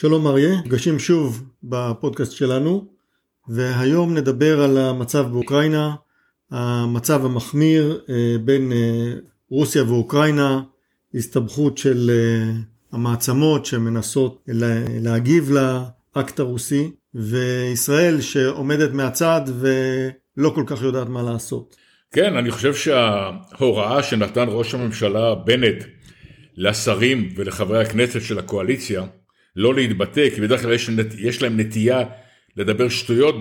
שלום אריה, נפגשים שוב בפודקאסט שלנו והיום נדבר על המצב באוקראינה, המצב המחמיר אה, בין אה, רוסיה ואוקראינה, הסתבכות של אה, המעצמות שמנסות להגיב לאקט הרוסי וישראל שעומדת מהצד ולא כל כך יודעת מה לעשות. כן, אני חושב שההוראה שנתן ראש הממשלה בנט לשרים ולחברי הכנסת של הקואליציה לא להתבטא, כי בדרך כלל יש, יש להם נטייה לדבר שטויות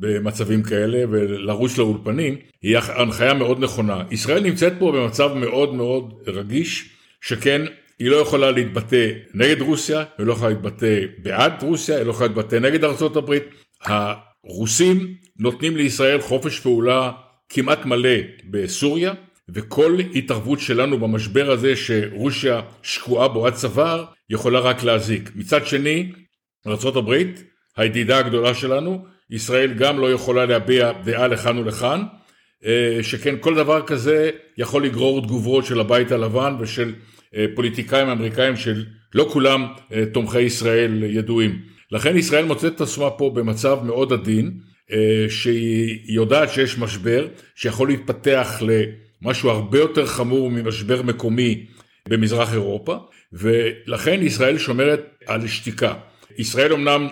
במצבים כאלה ולרוץ לאולפנים, היא הנחיה מאוד נכונה. ישראל נמצאת פה במצב מאוד מאוד רגיש, שכן היא לא יכולה להתבטא נגד רוסיה, היא לא יכולה להתבטא בעד רוסיה, היא לא יכולה להתבטא נגד ארה"ב. הרוסים נותנים לישראל חופש פעולה כמעט מלא בסוריה, וכל התערבות שלנו במשבר הזה שרוסיה שקועה בו עד צוואר, יכולה רק להזיק. מצד שני, ארה"ב, הידידה הגדולה שלנו, ישראל גם לא יכולה להביע דעה לכאן ולכאן, אה, שכן כל דבר כזה יכול לגרור תגובות של הבית הלבן ושל אה, פוליטיקאים אמריקאים שלא כולם אה, תומכי ישראל ידועים. לכן ישראל מוצאת את עצמה פה במצב מאוד עדין, שהיא יודעת שיש משבר שיכול להתפתח למשהו הרבה יותר חמור ממשבר מקומי במזרח אירופה, ולכן ישראל שומרת על שתיקה. ישראל אמנם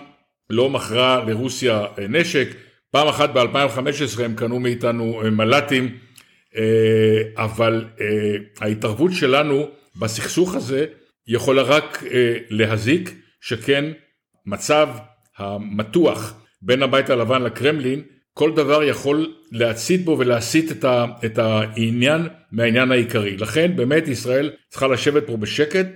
לא מכרה לרוסיה נשק, פעם אחת ב-2015 הם קנו מאיתנו מל"טים, אבל ההתערבות שלנו בסכסוך הזה יכולה רק להזיק, שכן מצב המתוח בין הבית הלבן לקרמלין, כל דבר יכול להצית בו ולהסיט את, ה, את העניין מהעניין העיקרי. לכן באמת ישראל צריכה לשבת פה בשקט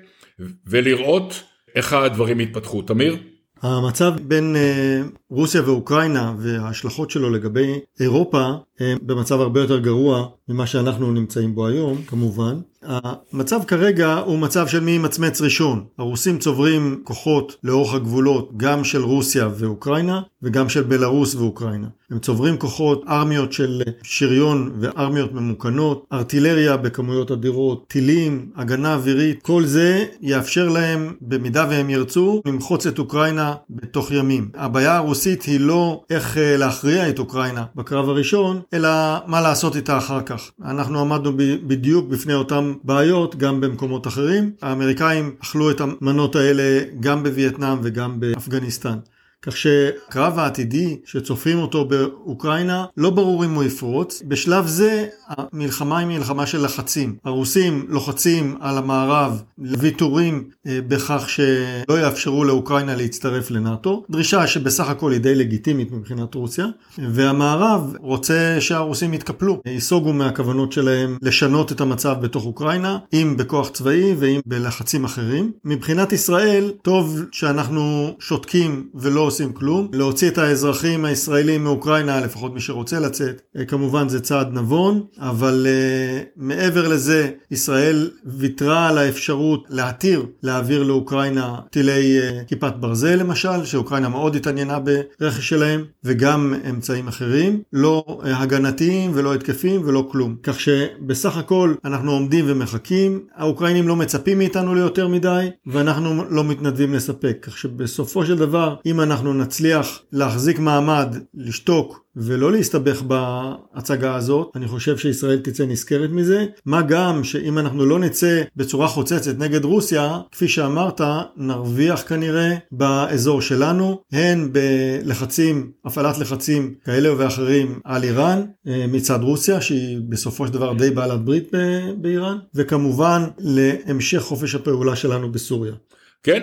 ולראות איך הדברים יתפתחו. תמיר? המצב בין אה, רוסיה ואוקראינה וההשלכות שלו לגבי אירופה הם במצב הרבה יותר גרוע ממה שאנחנו נמצאים בו היום כמובן. המצב כרגע הוא מצב של מי ימצמץ ראשון. הרוסים צוברים כוחות לאורך הגבולות גם של רוסיה ואוקראינה וגם של בלארוס ואוקראינה. הם צוברים כוחות, ארמיות של שריון וארמיות ממוכנות, ארטילריה בכמויות אדירות, טילים, הגנה אווירית, כל זה יאפשר להם, במידה והם ירצו, למחוץ את אוקראינה בתוך ימים. הבעיה הרוסית היא לא איך אה, להכריע את אוקראינה בקרב הראשון, אלא מה לעשות איתה אחר כך. אנחנו עמדנו בדיוק בפני אותם בעיות גם במקומות אחרים. האמריקאים אכלו את המנות האלה גם בווייטנאם וגם באפגניסטן. כך שקרב העתידי שצופים אותו באוקראינה לא ברור אם הוא יפרוץ. בשלב זה המלחמה היא מלחמה של לחצים. הרוסים לוחצים על המערב לוויתורים אה, בכך שלא יאפשרו לאוקראינה להצטרף לנאטו, דרישה שבסך הכל היא די לגיטימית מבחינת רוסיה, והמערב רוצה שהרוסים יתקפלו, ייסוגו מהכוונות שלהם לשנות את המצב בתוך אוקראינה, אם בכוח צבאי ואם בלחצים אחרים. מבחינת ישראל, טוב שאנחנו שותקים ולא עושים כלום. להוציא את האזרחים הישראלים מאוקראינה, לפחות מי שרוצה לצאת, אה, כמובן זה צעד נבון, אבל uh, מעבר לזה, ישראל ויתרה על האפשרות להתיר להעביר לאוקראינה טילי uh, כיפת ברזל למשל, שאוקראינה מאוד התעניינה ברכש שלהם, וגם אמצעים אחרים, לא uh, הגנתיים ולא התקפים ולא כלום. כך שבסך הכל אנחנו עומדים ומחכים, האוקראינים לא מצפים מאיתנו ליותר מדי, ואנחנו לא מתנדבים לספק. כך שבסופו של דבר, אם אנחנו אנחנו נצליח להחזיק מעמד, לשתוק ולא להסתבך בהצגה הזאת, אני חושב שישראל תצא נשכרת מזה. מה גם שאם אנחנו לא נצא בצורה חוצצת נגד רוסיה, כפי שאמרת, נרוויח כנראה באזור שלנו, הן בלחצים, הפעלת לחצים כאלה ואחרים על איראן אה, מצד רוסיה, שהיא בסופו של דבר די בעלת ברית באיראן, וכמובן להמשך חופש הפעולה שלנו בסוריה. כן,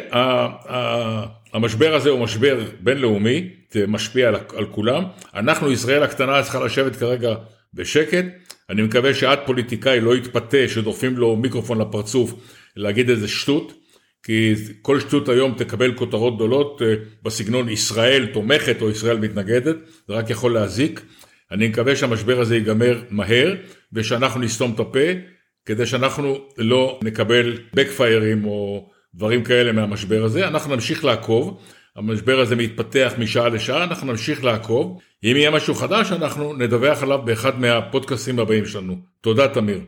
המשבר הזה הוא משבר בינלאומי, משפיע על, על כולם. אנחנו, ישראל הקטנה, צריכה לשבת כרגע בשקט. אני מקווה שעד פוליטיקאי לא יתפתה שדוחפים לו מיקרופון לפרצוף להגיד איזה שטות, כי כל שטות היום תקבל כותרות גדולות אה, בסגנון ישראל תומכת או ישראל מתנגדת, זה רק יכול להזיק. אני מקווה שהמשבר הזה ייגמר מהר ושאנחנו נסתום את הפה כדי שאנחנו לא נקבל בקפיירים או דברים כאלה מהמשבר הזה, אנחנו נמשיך לעקוב, המשבר הזה מתפתח משעה לשעה, אנחנו נמשיך לעקוב, אם יהיה משהו חדש אנחנו נדווח עליו באחד מהפודקאסים הבאים שלנו. תודה תמיר.